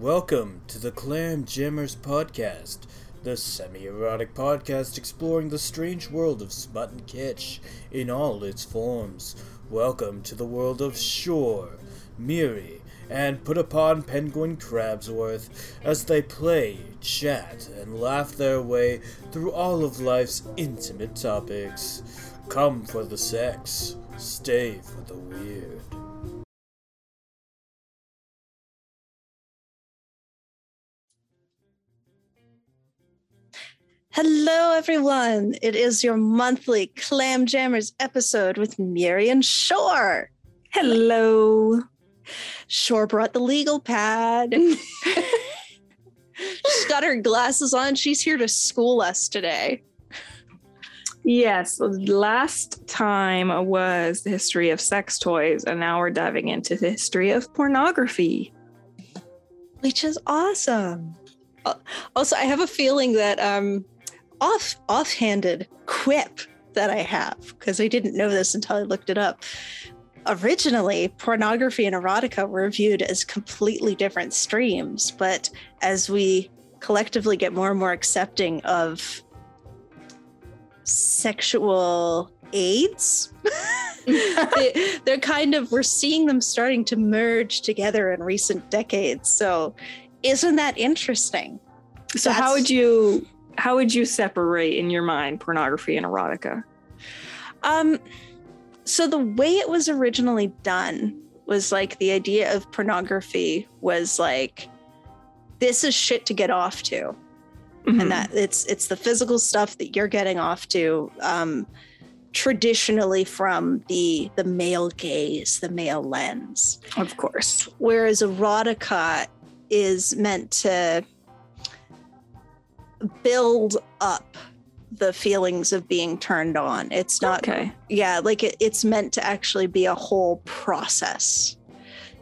Welcome to the Clam Jammers podcast, the semi erotic podcast exploring the strange world of smut and kitsch in all its forms. Welcome to the world of Shore, Myry, and Put Upon Penguin Crabsworth as they play, chat, and laugh their way through all of life's intimate topics. Come for the sex, stay for the weird. Hello, everyone. It is your monthly Clam Jammers episode with Myry and Shore. Hello. Shore brought the legal pad. She's got her glasses on. She's here to school us today. Yes, last time was the history of sex toys, and now we're diving into the history of pornography. Which is awesome. Uh, Also, I have a feeling that um off offhanded quip that I have, because I didn't know this until I looked it up. Originally, pornography and erotica were viewed as completely different streams, but as we collectively get more and more accepting of sexual aids, they, they're kind of, we're seeing them starting to merge together in recent decades. So, isn't that interesting? So how would you how would you separate in your mind pornography and erotica? Um, so the way it was originally done was like the idea of pornography was like this is shit to get off to, Mhm. and that it's it's the physical stuff that you're getting off to. Um, traditionally from the the male gaze, the male lens, of course. whereas erotica is meant to build up the feelings of being turned on. It's not Okay. yeah like it, it's meant to actually be a whole process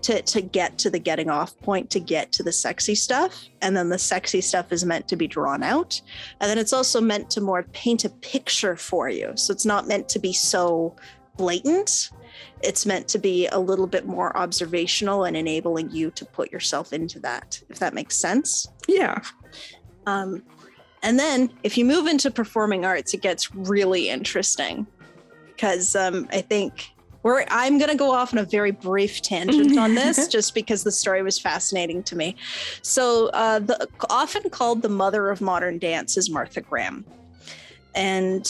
to to get to the getting off point to get to the sexy stuff and then the sexy stuff is meant to be drawn out and then it's also meant to more paint a picture for you so it's not meant to be so blatant it's meant to be a little bit more observational and enabling you to put yourself into that if that makes sense Yeah. um, and then if you move into performing arts, it gets really interesting because um, I think we're, I'm going to go off on a very brief tangent on this just because the story was fascinating to me. So, uh, the, often called the mother of modern dance is Martha Graham. And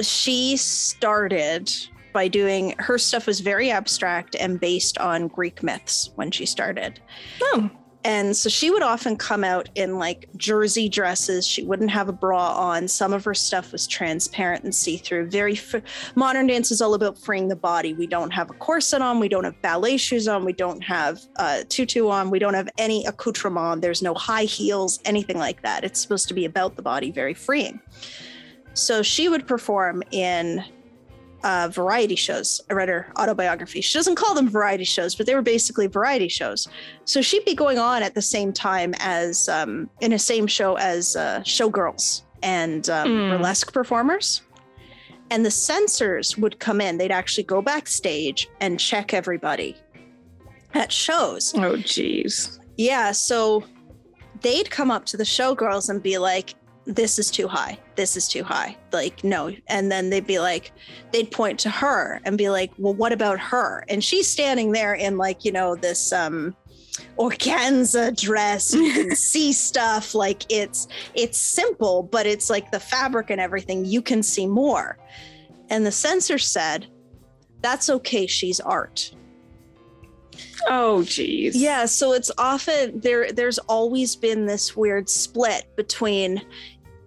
she started by doing her stuff was very abstract and based on Greek myths when she started. Oh. And so she would often come out in like jersey dresses. She wouldn't have a bra on. Some of her stuff was transparent and see through. Very f- modern dance is all about freeing the body. We don't have a corset on. We don't have ballet shoes on. We don't have tutu on. We don't have any accoutrement. There's no high heels, anything like that. It's supposed to be about the body, very freeing. So she would perform in uh, variety shows. I read her autobiography. She doesn't call them variety shows, but they were basically variety shows. So she'd be going on at the same time as um, in a same show as uh, showgirls and um, Mm. burlesque performers. And the censors would come in. They'd actually go backstage and check everybody at shows. Oh geez. Yeah, so they'd come up to the showgirls and be like, this is too high. This is too high. Like, no. And then they'd be like, they'd point to her and be like, well, what about her? And she's standing there in like, you know, this um organza dress. You can see stuff like it's it's simple, but it's like the fabric and everything. You can see more. And the censor said, that's okay, she's art. Oh geez. Yeah, so it's often there there's always been this weird split between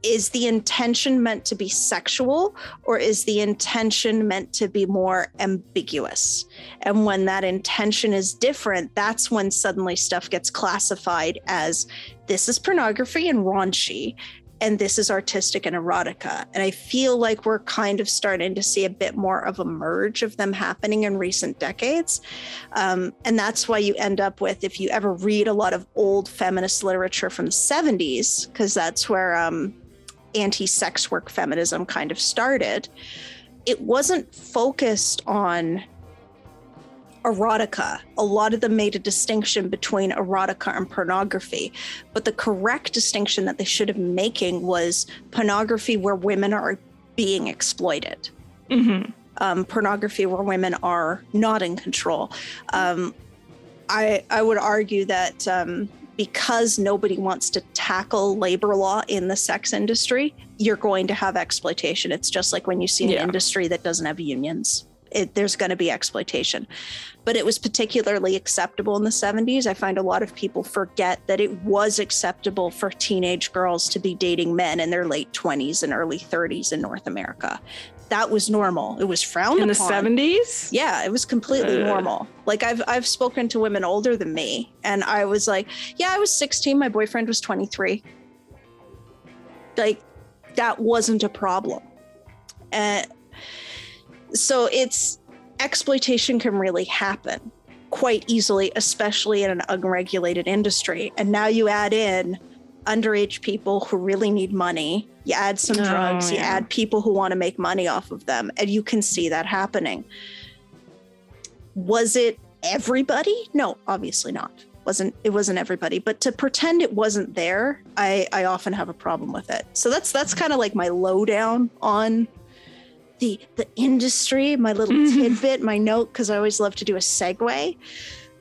is the intention meant to be sexual or is the intention meant to be more ambiguous? And when that intention is different, that's when suddenly stuff gets classified as this is pornography and raunchy and this is artistic and erotica. And I feel like we're kind of starting to see a bit more of a merge of them happening in recent decades. Um, and that's why you end up with, if you ever read a lot of old feminist literature from the 70s, because that's where um, anti sex work feminism kind of started, it wasn't focused on erotica. A lot of them made a distinction between erotica and pornography. But the correct distinction that they should have been making was pornography where women are being exploited. Mm-hmm. Um, pornography where women are not in control. Um, I I would argue that um, because nobody wants to tackle labor law in the sex industry, you're going to have exploitation. It's just like when you see an Yeah. industry that doesn't have unions. It, there's going to be exploitation. But it was particularly acceptable in the 70s. I find a lot of people forget that it was acceptable for teenage girls to be dating men in their late 20s and early 30s in North America. That was normal. It was frowned upon In the seventies. Yeah, it was completely Ugh. normal. Like I've I've spoken to women older than me, and I was like, "Yeah, I was 16. My boyfriend was 23." Like that wasn't a problem, and so it's exploitation can really happen quite easily, especially in an unregulated industry. And now you add in underage people who really need money. You add some Oh, drugs. You add people who want to make money off of them, and you can see that happening. Was it everybody? No, obviously not. Wasn't it wasn't everybody, but to pretend it wasn't there, I I often have a problem with it. So that's that's kind of like my lowdown on the the industry, my little Mhm. tidbit, my note cuz I always love to do a segue.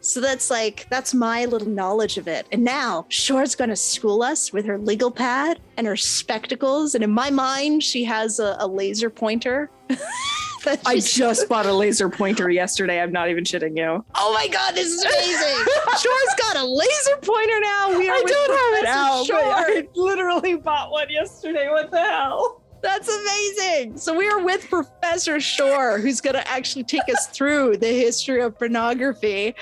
So that's like that's my little knowledge of it. And now Shore's going to school us with her legal pad and her spectacles. And in my mind, she has a, a laser pointer. I just bought a laser pointer yesterday. I'm not even shitting you. Oh my god, this is amazing! Shore's got a laser pointer now. We are I don't have it out, Shore. I literally bought one yesterday. What the hell? That's amazing. So we are with Professor Shore, who's going to actually take us through the history of pornography.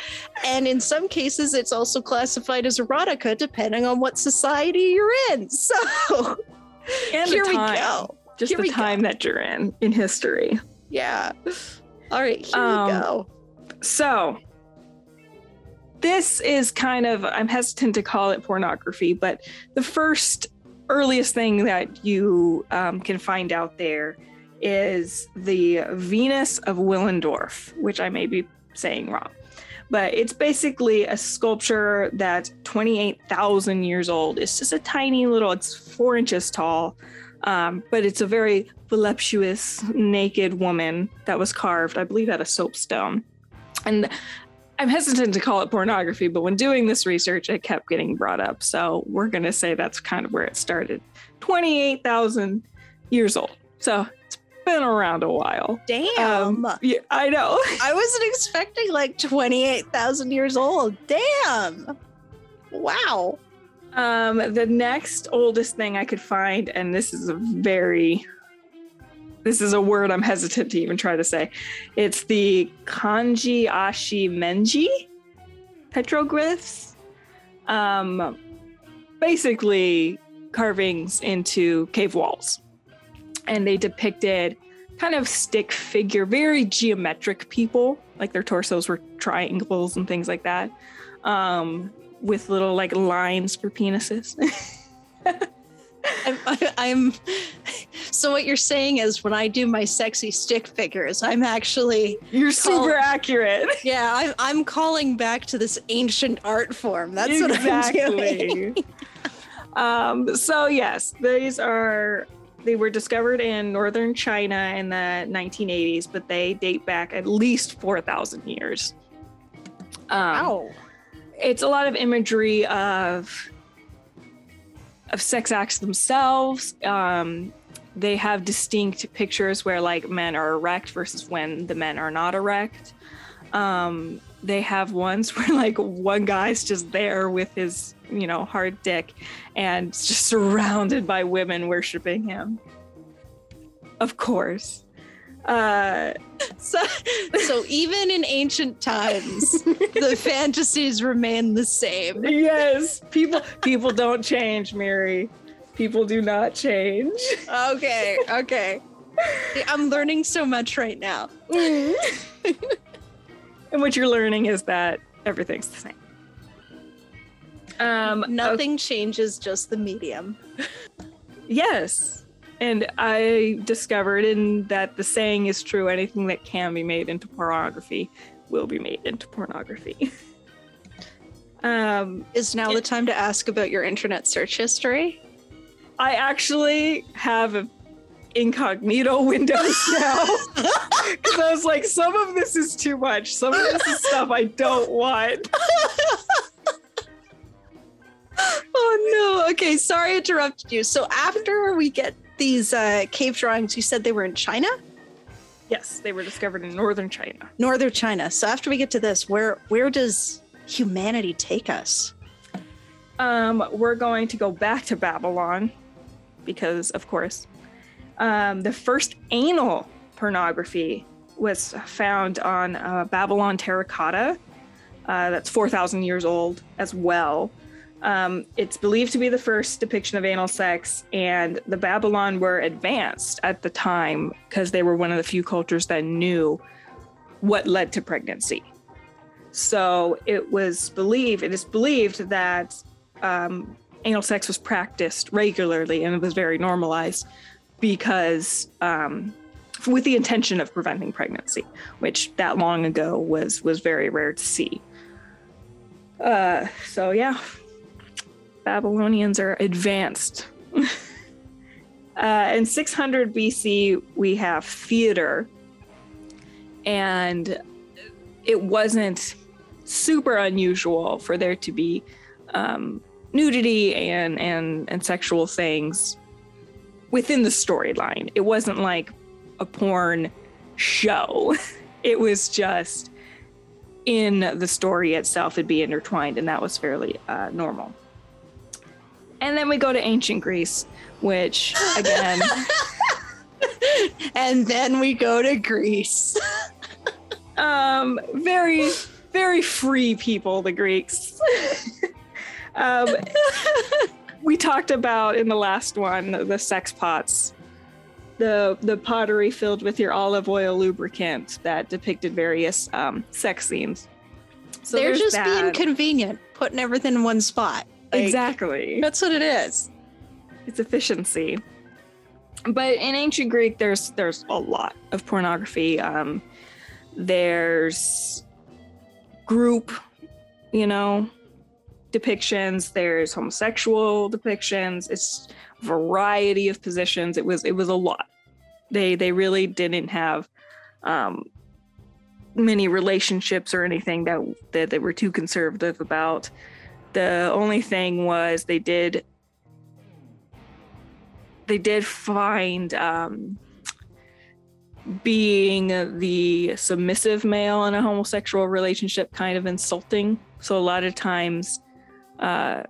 And in some cases, it's also classified as erotica, depending on what society you're in. So And here we time. go. Just Here the we go. time that you're in in history. Yeah. All right, here Um, we go. So, this is kind of, I'm hesitant to call it pornography, but the first earliest thing that you um, can find out there is the Venus of Willendorf, which I may be saying wrong. But it's basically a sculpture that's 28,000 years old. It's just a tiny little, it's four inches tall, um, but it's a very voluptuous, naked woman that was carved, I believe, out of soapstone. And I'm hesitant to call it pornography, but when doing this research, it kept getting brought up. So we're going to say that's kind of where it started. 28,000 years old. So it's been around a while. Damn. Um, yeah, I know. I wasn't expecting like 28,000 years old. Damn. Wow. Um, the next oldest thing I could find, and this is a very, this is a word I'm hesitant to even try to say. It's the Kangjiashimenzi petroglyphs. Um, basically carvings into cave walls, and they depicted kind of stick figure, very geometric people, like their torsos were triangles and things like that. Um, with little like lines for penises. I'm, I'm so what you're saying is when I do my sexy stick figures, I'm actually You're super accurate. yeah, I'm I'm calling back to this ancient art form. That's what I'm doing. um, so yes, these are they were discovered in northern China in the 1980s, but they date back at least 4,000 years. Um, Wow. it's a lot of imagery of of sex acts themselves. Um, they have distinct pictures where like men are erect versus when the men are not erect. Um, they have ones where like one guy's just there with his you know hard dick and just surrounded by women worshiping him. Of course. Uh, So so even in ancient times, the fantasies remain the same. yes, people people don't change, Mary. People do not change. Okay, okay. I'm learning so much right now. And what you're learning is that everything's the same. Um, Nothing changes, just the medium. Yes. And I discovered in that the saying is true anything that can be made into pornography will be made into pornography. um, Is now the time to ask about your internet search history? I actually have a incognito windows now because I was like, some of this is too much. Some of this is stuff I don't want. oh no. Okay, sorry I interrupted you. So after we get these uh, cave drawings, you said they were in China? Yes, they were discovered in northern China. Northern China. So after we get to this, where where does humanity take us? Um, we're going to go back to Babylon because, of course, um, the first anal pornography was found on uh, Babylon terracotta. Uh, that's 4,000 years old as well. Um, it's believed to be the first depiction of anal sex, and the Babylon were advanced at the time because they were one of the few cultures that knew what led to pregnancy. So it was believed, it is believed that um, anal sex was practiced regularly and it was very normalized because um, with the intention of preventing pregnancy, which that long ago was was very rare to see. Uh, so yeah, Babylonians are advanced. uh, in 600 BC, we have theater, and it wasn't super unusual for there to be um, nudity and and and sexual things within the storyline. It wasn't like a porn show. It was just in the story itself, it'd be intertwined, and that was fairly uh, normal. And then we go to ancient Greece, which again, and then we go to Greece. um, very, very free people, the Greeks. um, we talked about in the last one the sex pots the the pottery filled with your olive oil lubricant that depicted various um, sex scenes so They're just that. being convenient, putting everything in one spot. Like, exactly. That's what it is. it's efficiency. But in ancient greek there's there's a lot of pornography. Um there's group you know depictions. There's homosexual depictions. It's variety of positions. It was it was a lot. They they really didn't have um many relationships or anything that that they were too conservative about the only thing was they did they did find um, being the submissive male in a homosexual relationship kind of insulting. So a lot of times, uh,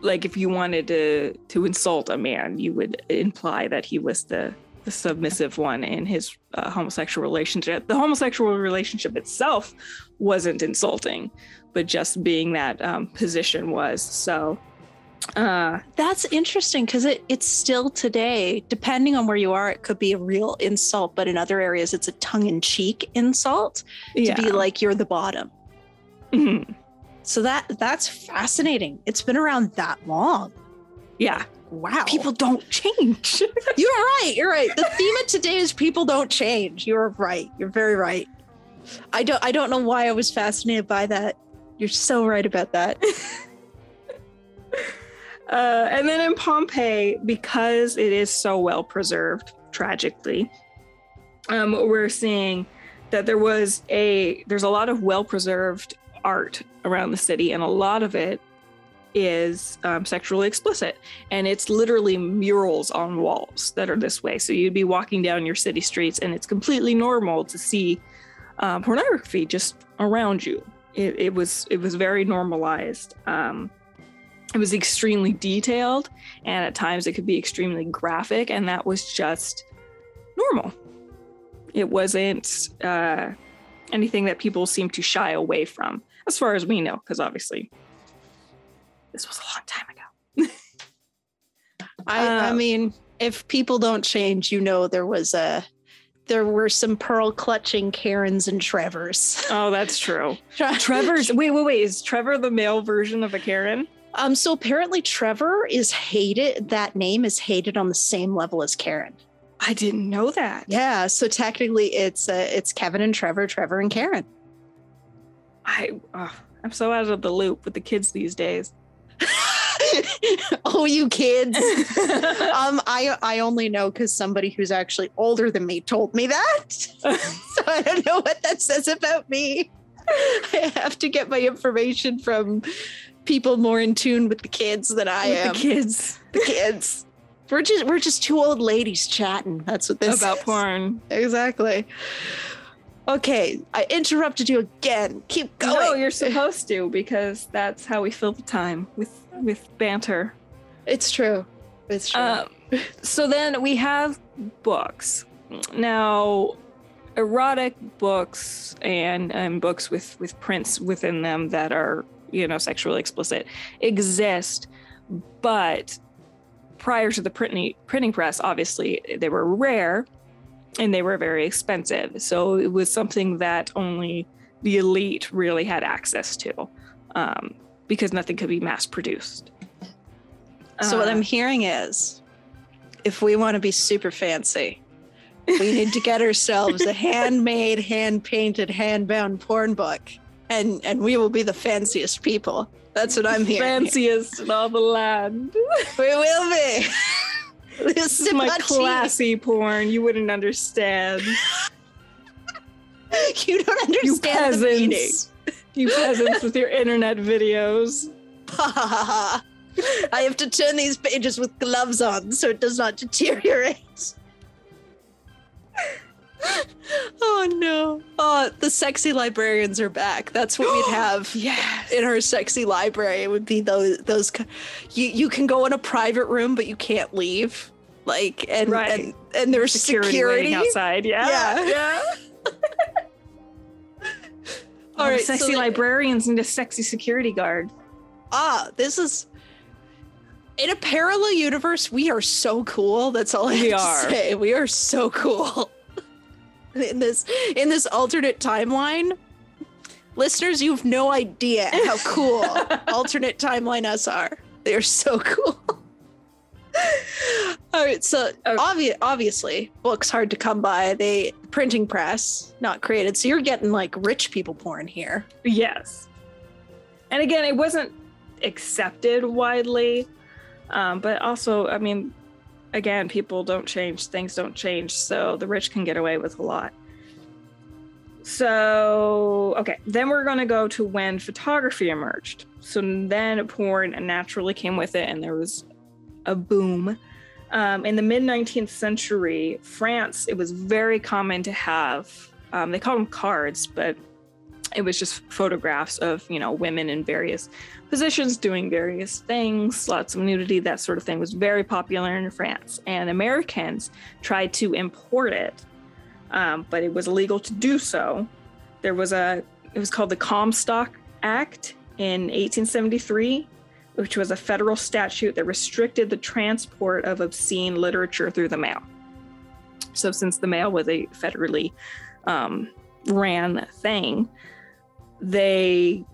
like if you wanted to to insult a man, you would imply that he was the the submissive one in his uh, homosexual relationship. The homosexual relationship itself wasn't insulting, but just being that um, position was. So uh, That's interesting because it, it's still today, depending on where you are, it could be a real insult, but in other areas, it's a tongue in cheek insult yeah. to be like, you're the bottom. Mhm. So that that's fascinating. It's been around that long. yeah. Wow. People don't change. You're right. You're right. The theme of today is people don't change. You're right. You're very right. I don't I don't know why I was fascinated by that. You're so right about that. Uh, and then in Pompeii, because it is so well preserved, tragically, um, we're seeing that there was a there's a lot of well preserved art around the city, and a lot of it is um, sexually explicit, and it's literally murals on walls that are this way. So you'd be walking down your city streets, and it's completely normal to see uh, pornography just around you. It, it was it was very normalized. Um, it was extremely detailed and at times it could be extremely graphic and that was just normal it wasn't uh, anything that people seem to shy away from as far as we know because obviously this was a long time ago I, I Um, mean, if people don't change, you know there was a there were some pearl clutching Karens and Trevors. oh that's true trevor's wait wait wait is trevor the male version of a karen Um, so apparently Trevor is hated. That name is hated on the same level as Karen. i didn't know that Yeah. So technically, it's uh, it's Kevin and Trevor, Trevor and Karen. I uh, I'm so out of the loop with the kids these days. oh, you kids. um, I I only know because somebody who's actually older than me told me that. so I don't know what that says about me. I have to get my information from people more in tune with the kids than I with am. the kids The kids. We're just we're just two old ladies chatting. That's what this is about is. porn. Exactly. Okay, I interrupted you again. Keep going. No, you're supposed to because that's how we fill the time with with banter. It's true. It's true. Um, so then we have books. Now, erotic books and, and books with, with prints within them that are, you know, sexually explicit exist. But prior to the printing, printing press, obviously, they were rare and they were very expensive. So it was something that only the elite really had access to um, because nothing could be mass produced. So what Uh, I'm hearing is, if we want to be super fancy, we need to get ourselves a handmade, hand-painted, hand-bound porn book, and and we will be the fanciest people. That's what I'm hearing. fanciest in all the land. We will be. This is my classy porn. You wouldn't understand. You don't You understand the meaning. peasants. You peasants with your internet videos. I have to turn these pages with gloves on so it does not deteriorate. oh no. Oh, the sexy librarians are back. That's what we'd have Yes. in our sexy library. It would be those those you you can go in a private room but you can't leave. Like and Right. and, and there's Security, security. outside. Yeah. Yeah. Yeah. All All right. Sexy the- librarians need a sexy security guard. ah, this is in a parallel universe. We are so cool. That's all I We have are. to say. We are so cool. In this in this alternate timeline, listeners, you have no idea how cool alternate timeline us are. They are so cool. All right, so Okay. obvi- obviously, books hard to come by. They printing press not created, so you're getting like rich people porn here. Yes. And again, it wasn't accepted widely, um, but also, I mean, again, people don't change, things don't change, so the rich can get away with a lot. So, okay, then we're going to go to when photography emerged. So then porn naturally came with it, and there was a boom. Um, in the mid 19th century, France, it was very common to have, um, they called them cards, but it was just photographs of you know women in various positions doing various things lots of nudity that sort of thing was very popular in france and americans tried to import it um, but it was illegal to do so. There was a it was called the comstock act in 1873 which was a federal statute that restricted the transport of obscene literature through the mail. So since the mail was a federally um, ran thing they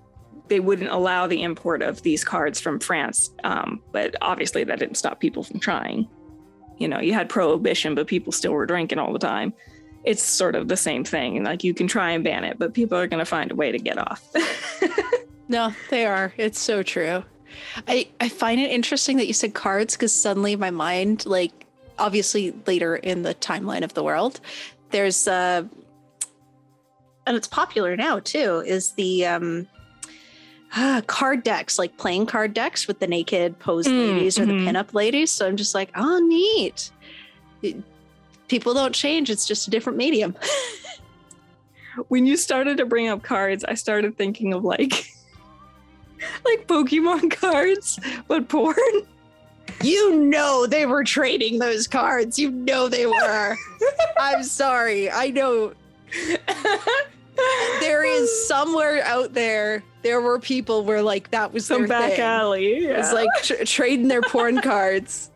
they wouldn't allow the import of these cards from France. Um, but obviously, that didn't stop people from trying. You know, you had prohibition, but people still were drinking all the time. It's sort of the same thing. Like you can try and ban it, but people are going to find a way to get off. No, they are. It's so true. I I find it interesting that you said cards because suddenly my mind, like, obviously later in the timeline of the world, there's uh, and it's popular now too. Is the um. Ah, card decks, like playing card decks with the naked posed Mm, ladies or the mhm. pinup ladies. So I'm just like, oh, neat. People don't change; it's just a different medium. when you started to bring up cards, I started thinking of like like Pokemon cards, but porn. You know they were trading those cards. You know they were. I'm sorry. I know there is somewhere out there. There were people where like that was some their back thing. alley. It was yeah. like tr- trading their porn cards.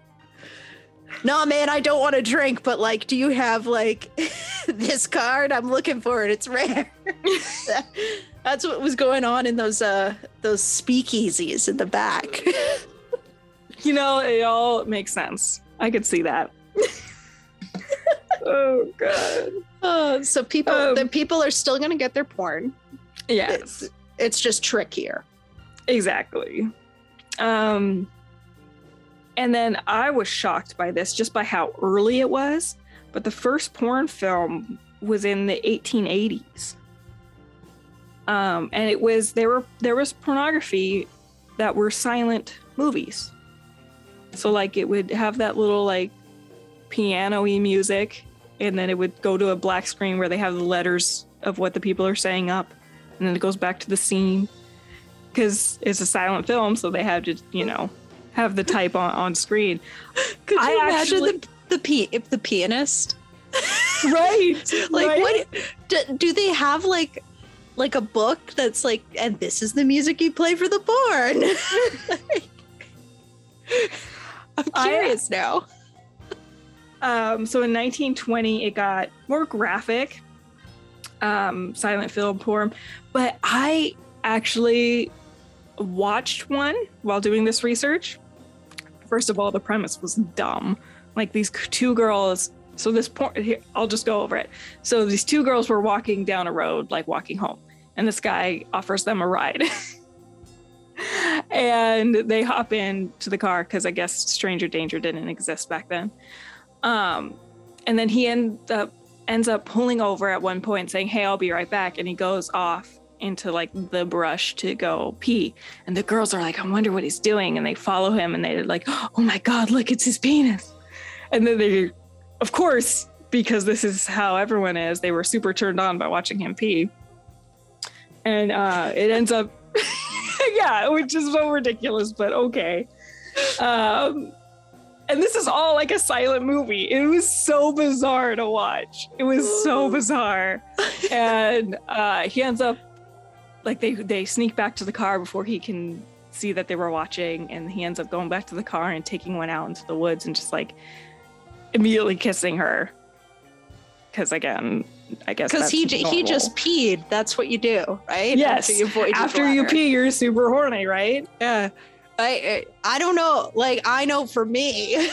No, man, I don't want to drink, but like, do you have like this card? I'm looking for it. It's rare. That's what was going on in those uh those speakeasies in the back. You know, it all makes sense. I could see that. oh god. Oh, so people Um, the people are still gonna get their porn. Yes. It's just trickier. Exactly. Um, and then I was shocked by this just by how early it was. But the first porn film was in the 1880s. Um, and it was there were there was pornography that were silent movies. So like it would have that little like piano-y music, and then it would go to a black screen where they have the letters of what the people are saying up, and then it goes back to the scene because it's a silent film, so they have to you know have the type on, on screen. Could I you imagine actually- the the p if the pianist? right Like right? what? Do, do they have like like a book that's like, and this is the music you play for the porn? I'm I- curious now. Um, so in 1920, it got more graphic, um, silent film porn. But I actually watched one while doing this research. First of all, the premise was dumb. Like these two girls. So this porn. Here, I'll just go over it. So these two girls were walking down a road, like walking home, and this guy offers them a ride. and they hop into the car because I guess stranger danger didn't exist back then. Um, and then he end up ends up pulling over at one point saying, Hey, I'll be right back. And he goes off into like the brush to go pee. And the girls are like, I wonder what he's doing. And they follow him and they're like, Oh my God, look, it's his penis. And then they, of course, because this is how everyone is, they were super turned on by watching him pee. And uh, it ends up, yeah, which is so ridiculous, but okay. Um, and this is all like a silent movie. It was so bizarre to watch. It was so bizarre. and uh, he ends up like they they sneak back to the car before he can see that they were watching, and he ends up going back to the car and taking one out into the woods and just like immediately kissing her. Because again, I guess Because he j- he normal. just peed. That's what you do, right? yes After you after you pee, you're super horny, right? Yeah. I I eh, I don't know. Like I know for me.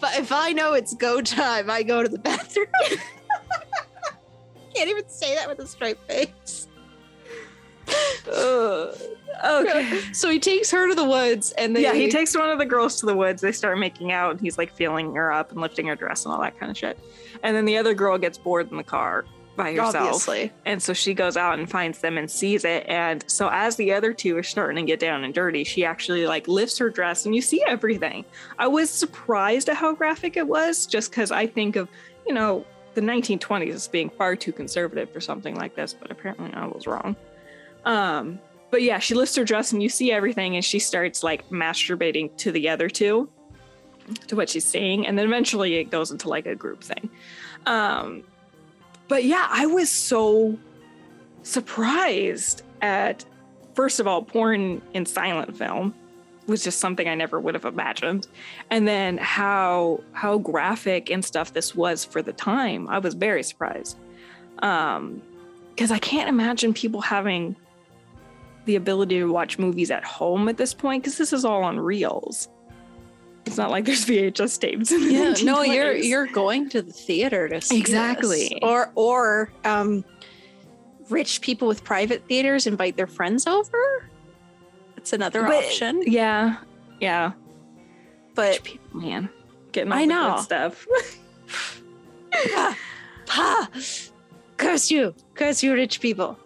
but if I know it's go time, I go to the bathroom. Can't even say that with a straight face. Ugh. okay. So he takes her to the woods and they yeah, he takes one of the girls to the woods. They start making out, and he's like feeling her up and lifting her dress and all that kind of shit. And then the other girl gets bored in the car by herself. obviously. And so she goes out and finds them and sees it. And so as the other two are starting to get down and dirty, she actually like lifts her dress and you see everything. I was surprised at how graphic it was, just because I think of, you know, the 1920s as being far too conservative for something like this, but apparently I was wrong. Um, but yeah, she lifts her dress and you see everything, and she starts like masturbating to the other two, to what she's seeing, and then eventually it goes into like a group thing. Um, but yeah, I was so surprised at first of all, porn in silent film was just something I never would have imagined, and then how how graphic and stuff this was for the time. I was very surprised, um, because I can't imagine people having the ability to watch movies at home at this point because this is all on reels. It's not like there's VHS tapes. In the Yeah, no, you're you're going to the theater to see Exactly. this. or or um, rich people with private theaters invite their friends over. It's another But- option, Yeah, yeah. but People, man, getting all I know. stuff. ha, ha, curse you, curse you, rich people.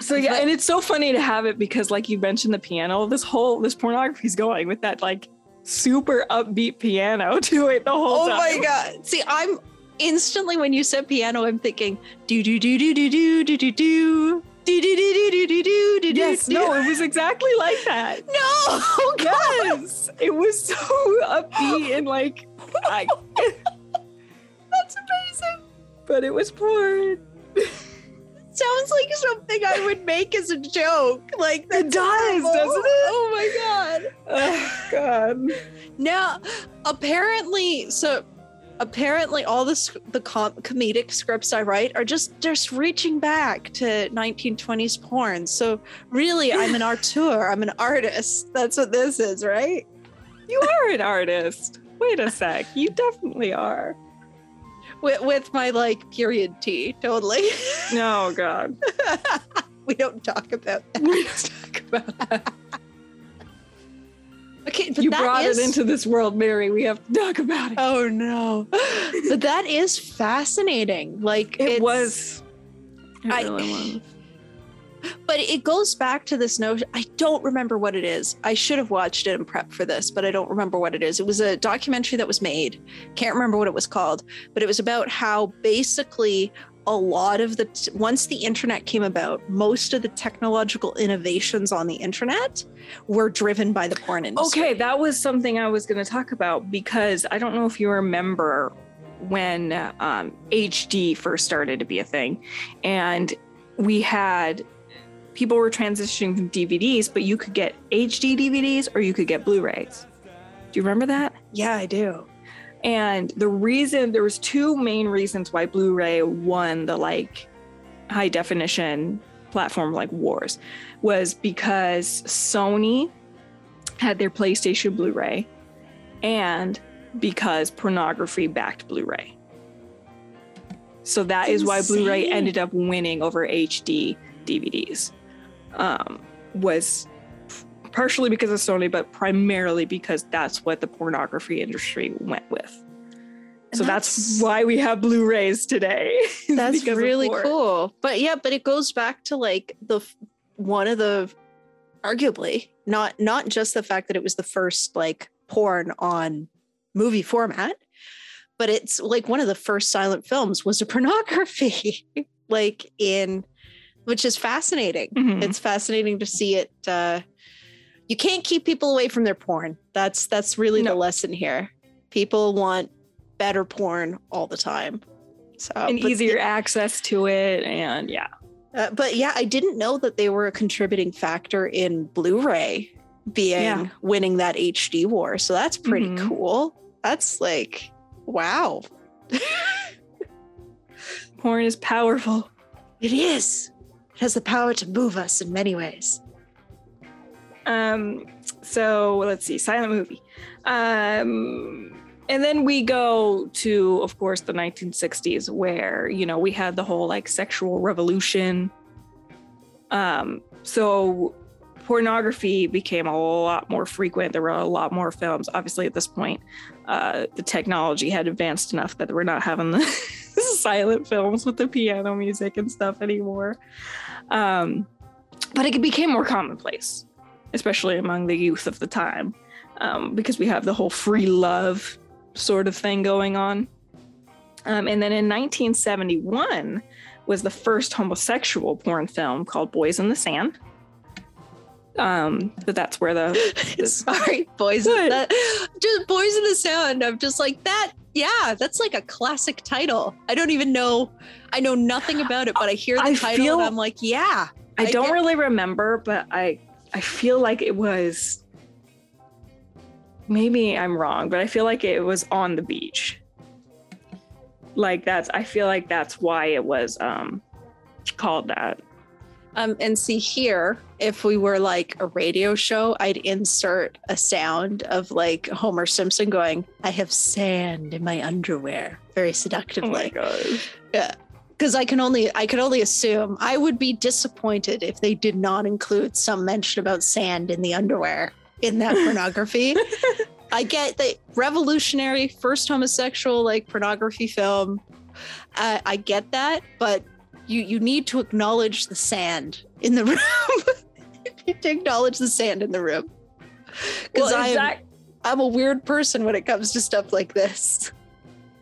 So yeah, But- and it's so funny to have it because, like you mentioned, the piano. This whole this pornography is going with that like super upbeat piano to it the whole Oh time. Oh my god! See, I'm instantly when you said piano, I'm thinking do do do do do do do do do. Do, do, do, do, do, do, do, do, Yes, do. no, it was exactly like that. no, oh, Yes, it was so upbeat and like, I, that's amazing. but it was porn. Sounds like something I would make as a joke. Like It does, horrible. doesn't it? Oh my god. Oh God. Now, apparently, so apparently, all the the com- comedic scripts I write are just just reaching back to 1920s porn. So really, I'm an auteur. I'm an artist. That's what this is, right? You are an artist. Wait a sec. You definitely are. With, with my like period tea. Totally. No, God. we don't talk about that. We just talk about that. Okay, but you brought is- it into this world, Mary. We have to talk about it. Oh no! but that is fascinating. Like it was. It I- really was. But it goes back to this notion. I don't remember what it is. I should have watched it and prepped for this, but I don't remember what it is. It was a documentary that was made. Can't remember what it was called, but it was about how basically a lot of the once the internet came about, most of the technological innovations on the internet were driven by the porn industry. Okay, that was something I was going to talk about because I don't know if you remember when um, HD first started to be a thing, and we had people were transitioning from DVDs, but you could get HD DVDs or you could get Blu-rays. Do you remember that? Yeah, I do. And the reason there was two main reasons why Blu-ray won the like high definition platform like wars was because Sony had their PlayStation Blu-ray and because pornography backed Blu-ray. So that is why Blu-ray ended up winning over HD DVDs. Um, was partially because of Sony, but primarily because that's what the pornography industry went with. And so that's, why we have Blu-rays today. That's really cool. But yeah, but it goes back to like the one of the arguably not not just the fact that it was the first like porn on movie format, but it's like one of the first silent films was a pornography like in which is fascinating. Mhm. It's fascinating to see it uh you can't keep people away from their porn. That's that's really No. the lesson here. People want better porn all the time. So and easier access to it, and yeah, uh, but yeah, I didn't know that they were a contributing factor in Blu-ray being Yeah. winning that HD war. So that's pretty Mhm. cool. That's like, wow. porn is powerful. It is. Has the power to move us in many ways. Um, so let's see, silent movie. Um, and then we go to, of course, the 1960s, where you know we had the whole like sexual revolution. Um, so pornography became a lot more frequent. There were a lot more films. Obviously, at this point, uh, the technology had advanced enough that we're not having the silent films with the piano music and stuff anymore. Um, but it became more commonplace especially among the youth of the time, um, because we have the whole free love sort of thing going on. Um, and then in 1971 was the first homosexual porn film called Boys in the Sand. Um, but that's where the Sorry, boys. in What? That, just boys in the sound. I'm just like that. Yeah, that's like a classic title. I don't even know. I know nothing about it, but I hear the I title feel- and I'm like, yeah. I I don't get- really remember, but I I feel like it was maybe I'm wrong, but I feel like it was on the beach. Like that's I feel like that's why it was um called that. Um, and see here, if we were like a radio show, I'd insert a sound of like Homer Simpson going, I have sand in my underwear, very seductively. Oh my god. Yeah. Because I can only I can only assume I would be disappointed if they did not include some mention about sand in the underwear in that pornography. I get the revolutionary first homosexual like pornography film. Uh, I get that, but you you need to acknowledge the sand in the room. you need to acknowledge the sand in the room. Because Well, I'm exact- I'm a weird person when it comes to stuff like this.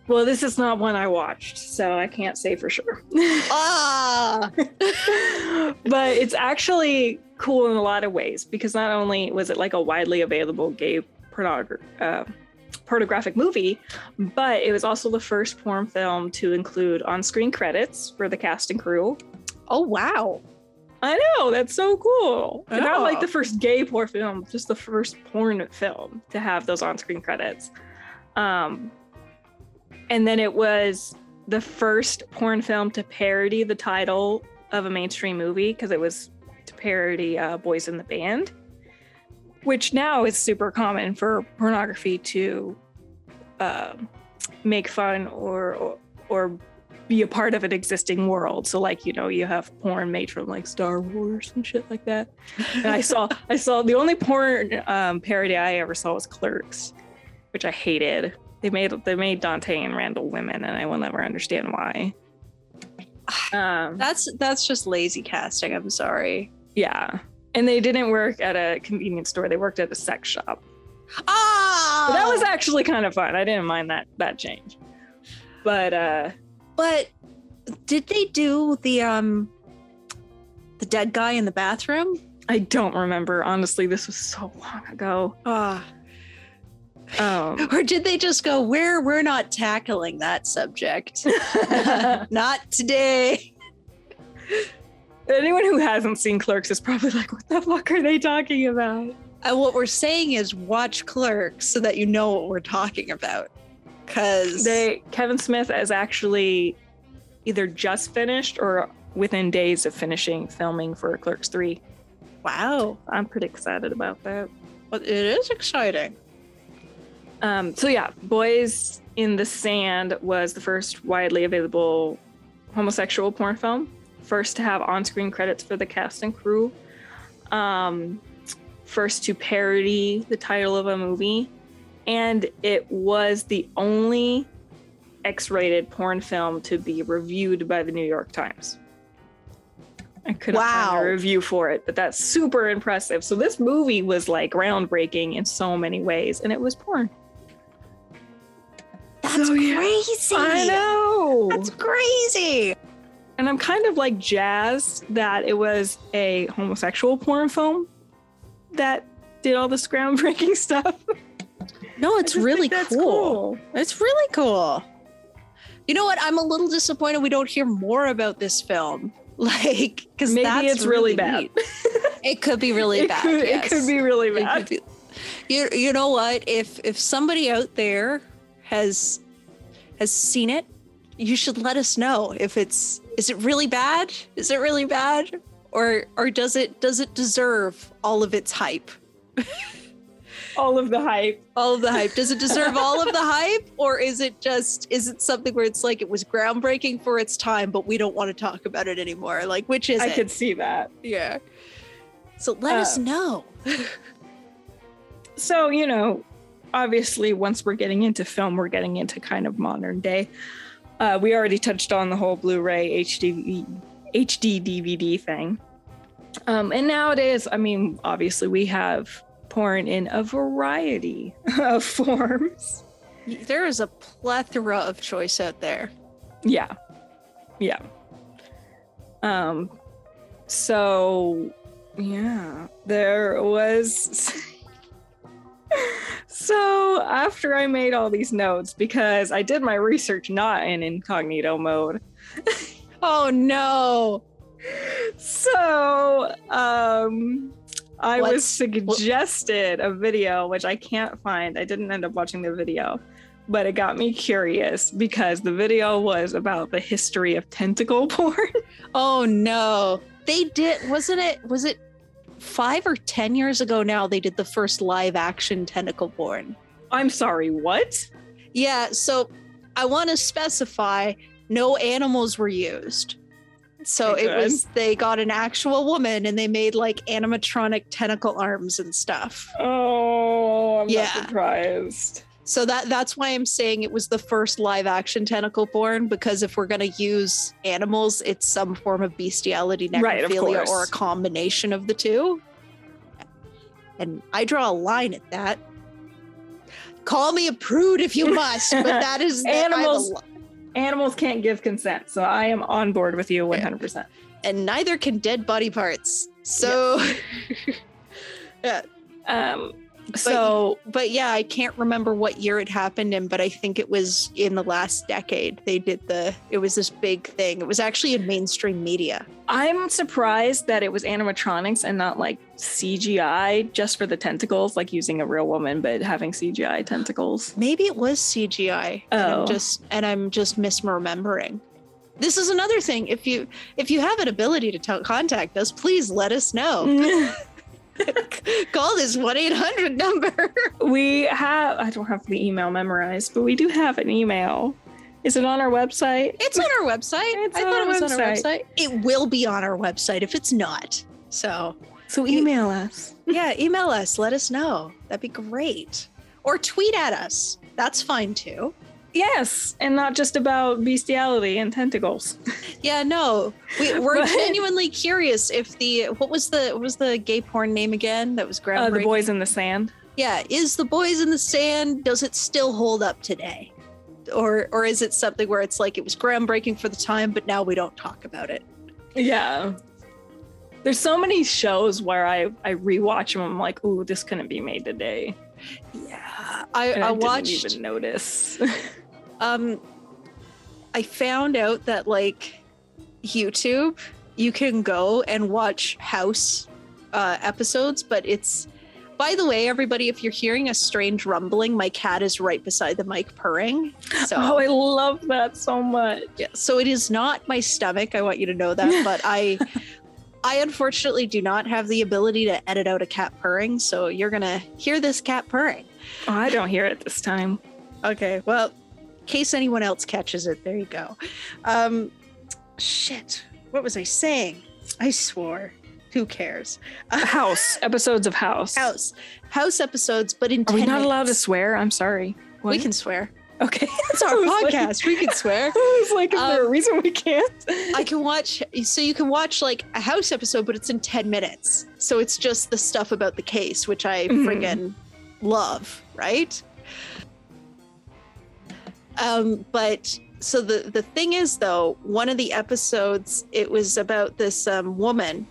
well, this is not one I watched, so I can't say for sure. Ah, but it's actually cool in a lot of ways because not only was it like a widely available gay pornogra- uh, pornographic movie, but it was also the first porn film to include on-screen credits for the cast and crew. oh wow. I know that's so cool. And Not like the first gay porn film, just the first porn film to have those on-screen credits. Um, and then it was the first porn film to parody the title of a mainstream movie because it was to parody uh, Boys in the Band, which now is super common for pornography to uh, make fun or, or or be a part of an existing world. So like, you know, you have porn made from like Star Wars and shit like that. And I saw I saw the only porn um, parody I ever saw was Clerks, which I hated. They made they made Dante and Randall women and I will never understand why. Um That's that's just lazy casting. I'm sorry. yeah. And they didn't work at a convenience store. They worked at a sex shop. Ah, But that was actually kind of fun. I didn't mind that that change. But uh But did they do the um the dead guy in the bathroom? I don't remember. Honestly, this was so long ago. Ah. Um Or did they just go, we're we're not tackling that subject. not today. Anyone who hasn't seen Clerks is probably like, what the fuck are they talking about? And what we're saying is watch clerks so that you know what we're talking about. Cause They Kevin Smith is actually either just finished or within days of finishing filming for Clerks 3. wow. I'm pretty excited about that. But it is exciting. Um, so yeah, Boys in the Sand was the first widely available homosexual porn film. First to have on-screen credits for the cast and crew. Um, first to parody the title of a movie, and it was the only X-rated porn film to be reviewed by the New York Times. I couldn't find a review for it, but that's super impressive. So this movie was like groundbreaking in so many ways, and it was porn. That's So, yeah. crazy. I know. That's crazy. And I'm kind of like jazzed that it was a homosexual porn film that did all this groundbreaking stuff. No, it's really that's cool. It's really cool. You know what? I'm a little disappointed we don't hear more about this film. Like, because Maybe it's really bad. It could be really it bad. Could, yes. It could be really bad. be- You you know what? If if somebody out there has has seen it, you should let us know. If it's is it really bad? Is it really bad? Or or does it does it deserve all of its hype? All of the hype. All of the hype. Does it deserve all of the hype? Or is it just is it something where it's like it was groundbreaking for its time, but we don't want to talk about it anymore? Like which is I it? could see that. yeah. So let us Uh, know. So, you know, obviously, once we're getting into film, we're getting into kind of modern day. Uh, we already touched on the whole Blu ray HD, HD DVD thing. Um, and nowadays, I mean, obviously, we have porn in a variety of forms. There is a plethora of choice out there. Yeah. Yeah. Um so yeah, there was So after I made all these notes because I did my research not in incognito mode. Oh no. So um I was suggested a video which I can't find. I didn't end up watching the video, but it got me curious because the video was about the history of tentacle porn. Oh no. They did wasn't it was it 5 or 10 years ago now they did the first live action tentacle porn. I'm sorry, what? Yeah, so I want to specify no animals were used. So Okay, it good. was they got an actual woman and they made like animatronic tentacle arms and stuff. Oh, I'm Yeah. not surprised. So that that's why I'm saying it was the first live action tentacle porn because if we're going to use animals, it's some form of bestiality, Right, of necrophilia, or a combination of the two. And I draw a line at that. Call me a prude if you must, but that is that I have a Animals- li- Animals can't give consent, so I am on board with you 100%. and neither can dead body parts. So, yeah. Um, so but yeah, I can't remember what year it happened in, but I think it was in the last decade. They did the. It was this big thing. It was actually in mainstream media. I'm surprised that it was animatronics and not like CGI just for the tentacles, like using a real woman, but having CGI tentacles. Maybe it was CGI. And Oh. I'm just and I'm just misremembering. This is another thing. If you if you have an ability to t- contact us, please let us know. Call this one eight hundred number. we have, I don't have the email memorized, but we do have an email Is it on our website? It's on our website. It's I thought it was on our website. website. It will be on our website if it's not. So So email us. yeah, email us. Let us know. That'd be great. Or tweet at us. That's fine too. Yes, and not just about bestiality and tentacles. Yeah, no, we, we're But- genuinely curious if the what was the what was the gay porn name again? That was Uh, groundbreaking. the boys in the sand. Yeah, is the boys in the sand? Does it still hold up today, or or is it something where it's like it was groundbreaking for the time, but now we don't talk about it? Yeah. There's so many shows where I I rewatch them. I'm like, ooh, this couldn't be made today. Yeah, I, I, I, watched. didn't even notice. Um, I found out that like YouTube, you can go and watch house uh, episodes, but it's. By the way, everybody, if you're hearing a strange rumbling, my cat is right beside the mic purring. So, oh, I love that so much. yeah, so it is not my stomach. I want you to know that, but I, I unfortunately do not have the ability to edit out a cat purring. So you're gonna hear this cat purring. Oh, I don't hear it this time. Okay, well, case anyone else catches it, there you go. Um, shit, what was I saying? I swore. Who cares? House episodes of House. House, house episodes, but in Are we 10 not allowed to swear? I'm sorry. We can swear. Okay. It's our was like- podcast. we can swear. I was like, is there a Um, reason we can't? I can watch. So you can watch like a house episode, but it's in ten minutes. So it's just the stuff about the case, which I Mhm. friggin' love, right? Um, but so the the thing is, though, one of the episodes it was about this um, woman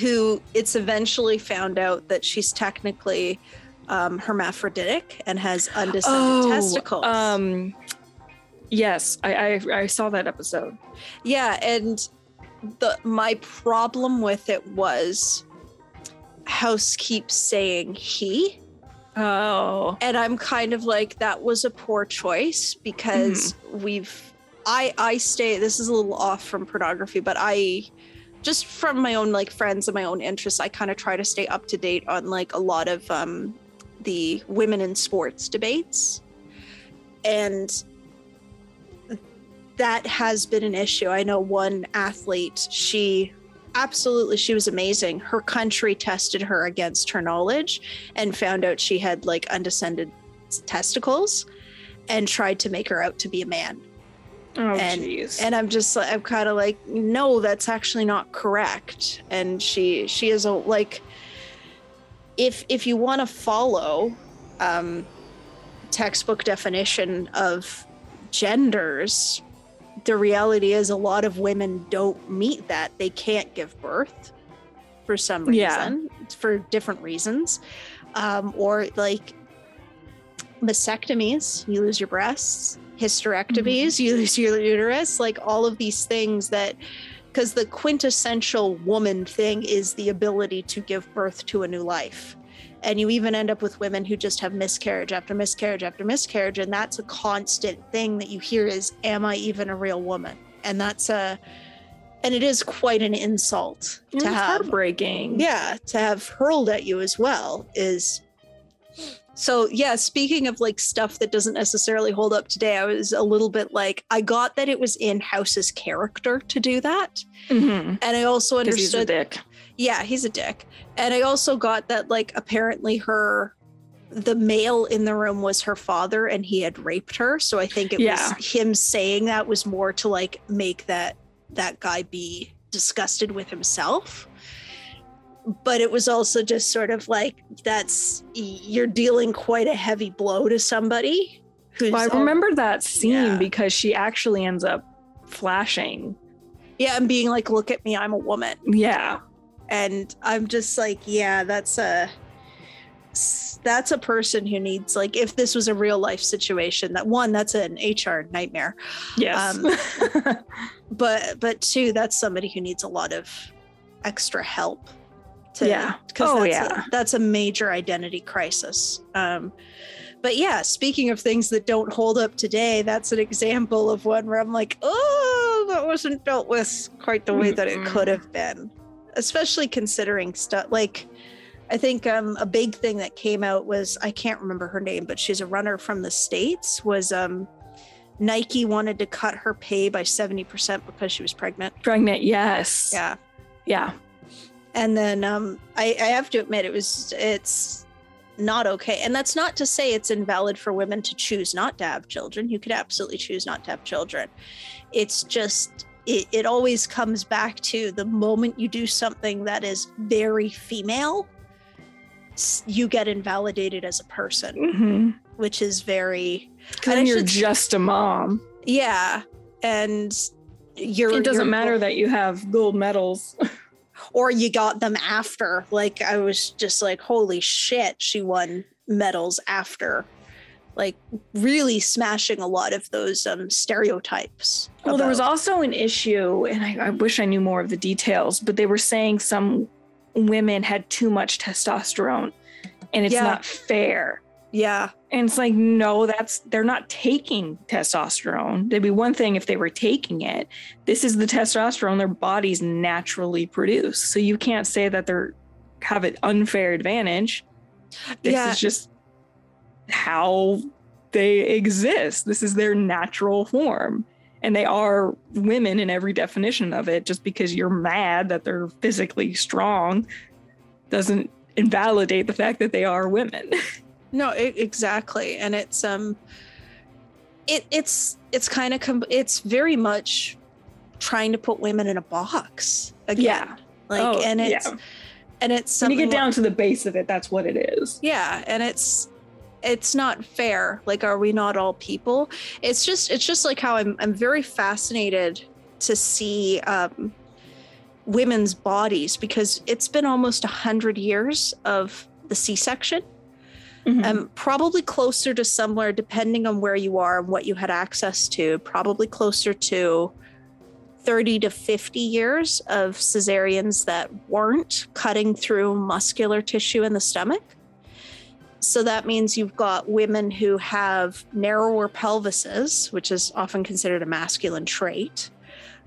who it's eventually found out that she's technically um, hermaphroditic and has undescended testicles. Um, yes, I, I I saw that episode. Yeah, and the my problem with it was House keeps saying he, Oh, and I'm kind of like that was a poor choice because we've I I stay this is a little off from pornography, but I just from my own like friends and my own interests, I kind of try to stay up to date on like a lot of um the women in sports debates. And that has been an issue. I know one athlete, she absolutely she was amazing. Her country tested her against her knowledge and found out she had like undescended testicles and tried to make her out to be a man. oh, And- jeez. And I'm just I'm kind of like no, that's actually not correct. And she she is a like if if you want to follow um textbook definition of genders, the reality is a lot of women don't meet that. They can't give birth for some reason, Yeah. for different reasons. Um, or like mastectomies, you lose your breasts, hysterectomies, you lose your uterus, like all of these things that because the quintessential woman thing is the ability to give birth to a new life. And you even end up with women who just have miscarriage after miscarriage after miscarriage. And that's a constant thing that you hear is, Am I even a real woman? And that's a, and it is quite an insult It's to have heartbreaking. yeah to have hurled at you as well is so yeah speaking of like stuff that doesn't necessarily hold up today i was a little bit like i got that it was in house's character to do that Mm-hmm. and i also Because he's a understood. Yeah he's a dick and i also got that like apparently her the male in the room was her father and he had raped her so i think it Yeah. was him saying that was more to like make that that guy be disgusted with himself but it was also just sort of like that's you're dealing quite a heavy blow to somebody who's Well, I remember that scene Yeah. because she actually ends up flashing. yeah and being like look at me i'm a woman Yeah. And i'm just like yeah that's a that's a person who needs like if this was a real life situation that one that's an hr nightmare Yes. Um, but but two that's somebody who needs a lot of extra help to Yeah. because Oh, that's, yeah. a, that's a major identity crisis um but yeah speaking of things that don't hold up today that's an example of one where i'm like oh that wasn't dealt with quite the way that it could have been especially considering stuff like I think um, a big thing that came out was I can't remember her name, but she's a runner from the states. Was um, Nike wanted to cut her pay by 70% because she was pregnant. Pregnant, yes. Yeah. Yeah. And then um, I, I have to admit, it was, it's not okay. And that's not to say it's invalid for women to choose not to have children. You could absolutely choose not to have children. It's just, it, it always comes back to the moment you do something that is very female, you get invalidated as a person, Mm-hmm. which is very, then you're just a mom. yeah. And you're, It doesn't you're- matter that you have gold medals. or you got them after. Like I was just like, holy shit, she won medals after. Like really smashing a lot of those um stereotypes. Well, there was also an issue, and I, I wish I knew more of the details, but they were saying some women had too much testosterone and it's Yeah. not fair. yeah, And it's like, no, that's they're not taking testosterone. It'd be one thing if they were taking it. This is the testosterone their bodies naturally produce. So you can't say that they're have an unfair advantage. This Yeah. is just how they exist. This is their natural form. And they are women in every definition of it. Just because you're mad that they're physically strong doesn't invalidate the fact that they are women. no, e- exactly. And it's um, it it's it's kind of com- it's very much trying to put women in a box again. Yeah. Like, Oh, and it's yeah. and it's when you get down to the base of it, that's what it is. yeah and it's it's not fair. Like are we not all people? It's just it's just like how i'm i'm very fascinated to see um women's bodies because it's been almost a hundred years of the c-section. Mhm. um probably closer to somewhere depending on where you are and what you had access to probably closer to 30 to 50 years of cesareans that weren't cutting through muscular tissue in the stomach so that means you've got women who have narrower pelvises, which is often considered a masculine trait,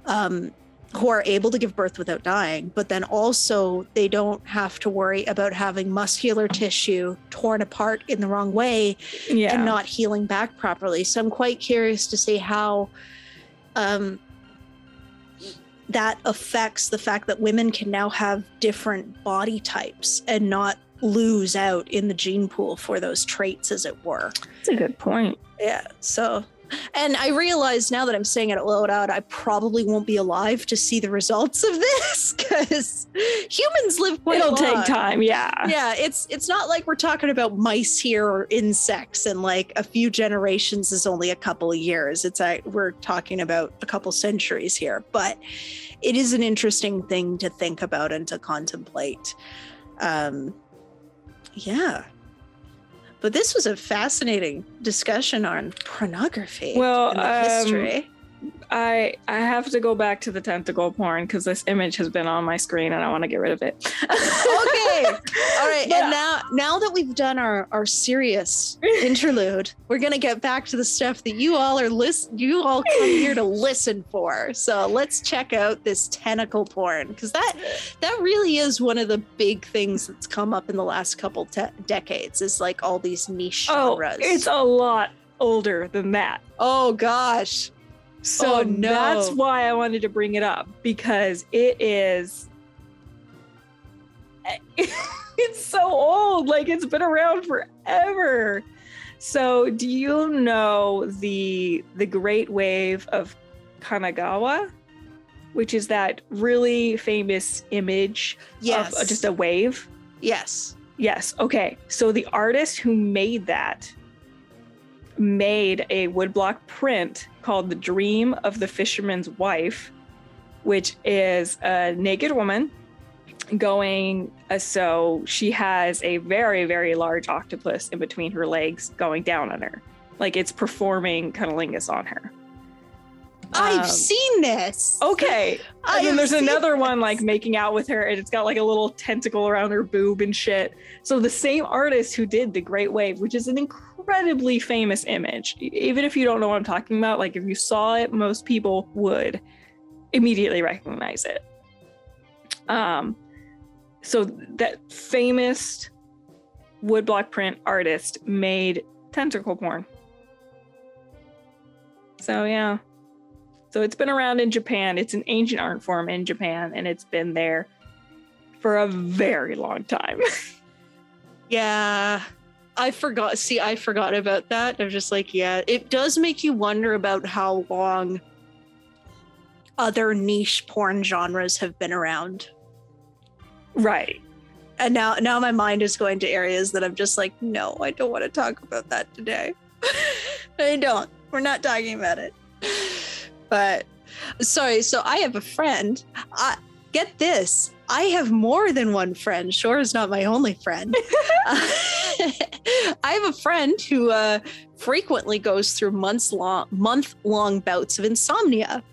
um, who are able to give birth without dying, but then also they don't have to worry about having muscular tissue torn apart in the wrong way yeah. and not healing back properly. So I'm quite curious to see how um, that affects the fact that women can now have different body types and not lose out in the gene pool for those traits, as it were. That's a good point. Yeah. So, and I realize now that I'm saying it out loud, I probably won't be alive to see the results of this because humans live quite It'll long. take time. Yeah. Yeah, it's it's not like we're talking about mice here or insects, and like a few generations is only a couple of years. It's a, we're talking about a couple centuries here, but it is an interesting thing to think about and to contemplate. Um, yeah, but this was a fascinating discussion on pornography. Well, um, history. I I have to go back to the tentacle porn because this image has been on my screen and I want to get rid of it. okay all right But- and uh, now now that we've done our our serious interlude we're gonna get back to the stuff that you all are listen you all come here to listen for so let's check out this tentacle porn because that that really is one of the big things that's come up in the last couple te- decades is like all these niche oh, genres. oh, it's a lot older than that. oh gosh So Oh, no. that's why I wanted to bring it up because it is it's so old like it's been around forever. So do you know the the great wave of Kanagawa which is that really famous image yes of just a wave? yes Yes. Okay. So the artist who made that made a woodblock print called The Dream of the Fisherman's Wife, which is a naked woman going. Uh, so she has a very, very large octopus in between her legs going down on her. Like it's performing cunnilingus on her. I've Um, seen this Okay. I And then there's another one like making out with her, and it's got like a little tentacle around her boob and shit. So the same artist who did the Great Wave, which is an incredibly famous image, even if you don't know what I'm talking about, like if you saw it, most people would immediately recognize it. Um, so that famous woodblock print artist made tentacle porn. So yeah. So it's been around in Japan. It's an ancient art form in Japan, and it's been there for a very long time. Yeah. I forgot. See, I forgot about that. I'm just like, yeah, it does make you wonder about how long other niche porn genres have been around. right. And now now my mind is going to areas that I'm just like, no, I don't want to talk about that today. I don't. We're not talking about it. But sorry, so I have a friend. I get this. I have more than one friend. Shore is not my only friend. I have a friend who uh, frequently goes through months long month long bouts of insomnia.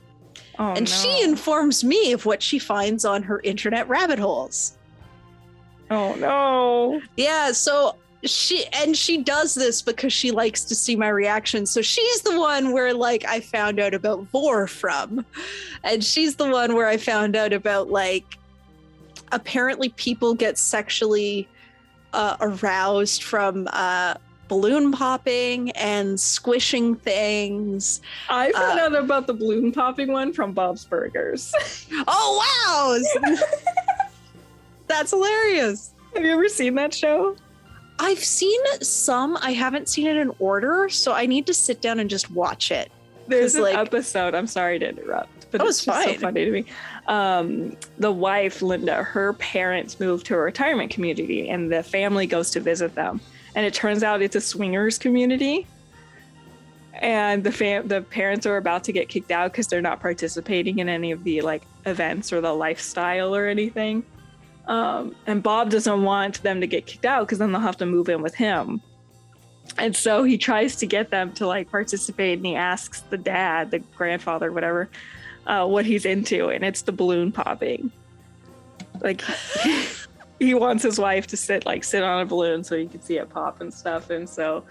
Oh, and no. she informs me of what she finds on her internet rabbit holes. Oh no. Yeah, so she and she does this because she likes to see my reaction. So she's the one where like I found out about vore from. And she's the one where I found out about like apparently people get sexually uh, aroused from uh balloon popping and squishing things. I found Uh, out about the balloon popping one from Bob's Burgers. Oh wow. That's hilarious. Have you ever seen that show? I've seen some. I haven't seen it in order, so I need to sit down and just watch it. There's an like- episode. I'm sorry to interrupt, but That was just fine. so funny to me. Um, the wife, Linda, her parents moved to a retirement community, and the family goes to visit them. And it turns out it's a swingers community. And the fam- the parents are about to get kicked out because they're not participating in any of the like events or the lifestyle or anything. Um, and Bob doesn't want them to get kicked out because then they'll have to move in with him. And so he tries to get them to like participate and he asks the dad, the grandfather, whatever, uh, what he's into. And it's the balloon popping. Like he wants his wife to sit like sit on a balloon so he can see it pop and stuff. And so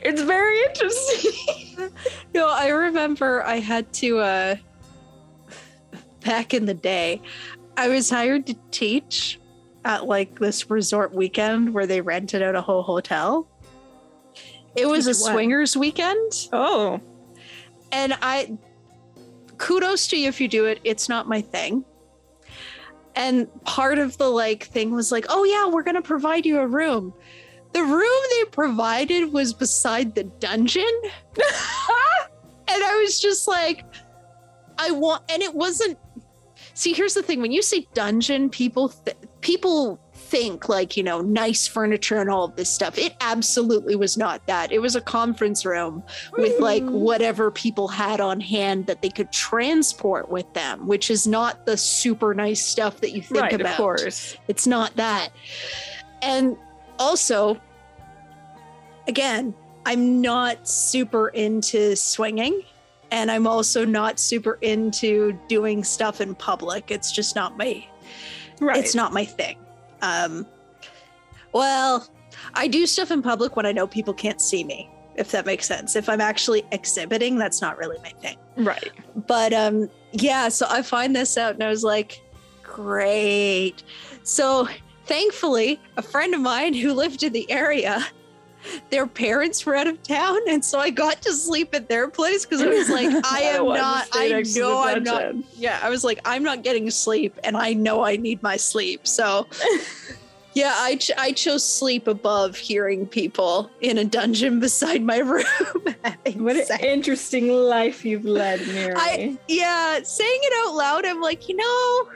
it's very interesting. No, I remember I had to uh back in the day, I was hired to teach at like this resort weekend where they rented out a whole hotel. It was a swingers weekend, oh, and I kudos to you if you do it. It's not my thing. And part of the like thing was like, oh yeah, we're gonna provide you a room. The room they provided was beside the dungeon. and I was just like, I want, and it wasn't. See, here's the thing: when you say dungeon, people th- people think like you know nice furniture and all of this stuff. It absolutely was not that. It was a conference room with like Mm. whatever people had on hand that they could transport with them, which is not the super nice stuff that you think right, about. of course. It's not that. And also, again, I'm not super into swinging. And I'm also not super into doing stuff in public. It's just not my Right. it's not my thing. Um well, I do stuff in public when I know people can't see me, if that makes sense. If I'm actually exhibiting, that's not really my thing right. but um yeah so i find this out and i was like great so thankfully a friend of mine who lived in the area their parents were out of town and so i got to sleep at their place because i was like i am don't want to not i next to the know i'm not yeah i was like i'm not getting sleep and i know i need my sleep so yeah i, ch- I chose sleep above hearing people in a dungeon beside my room What sex. an interesting life you've led, Myry. I- yeah, saying it out loud, I'm like, you know,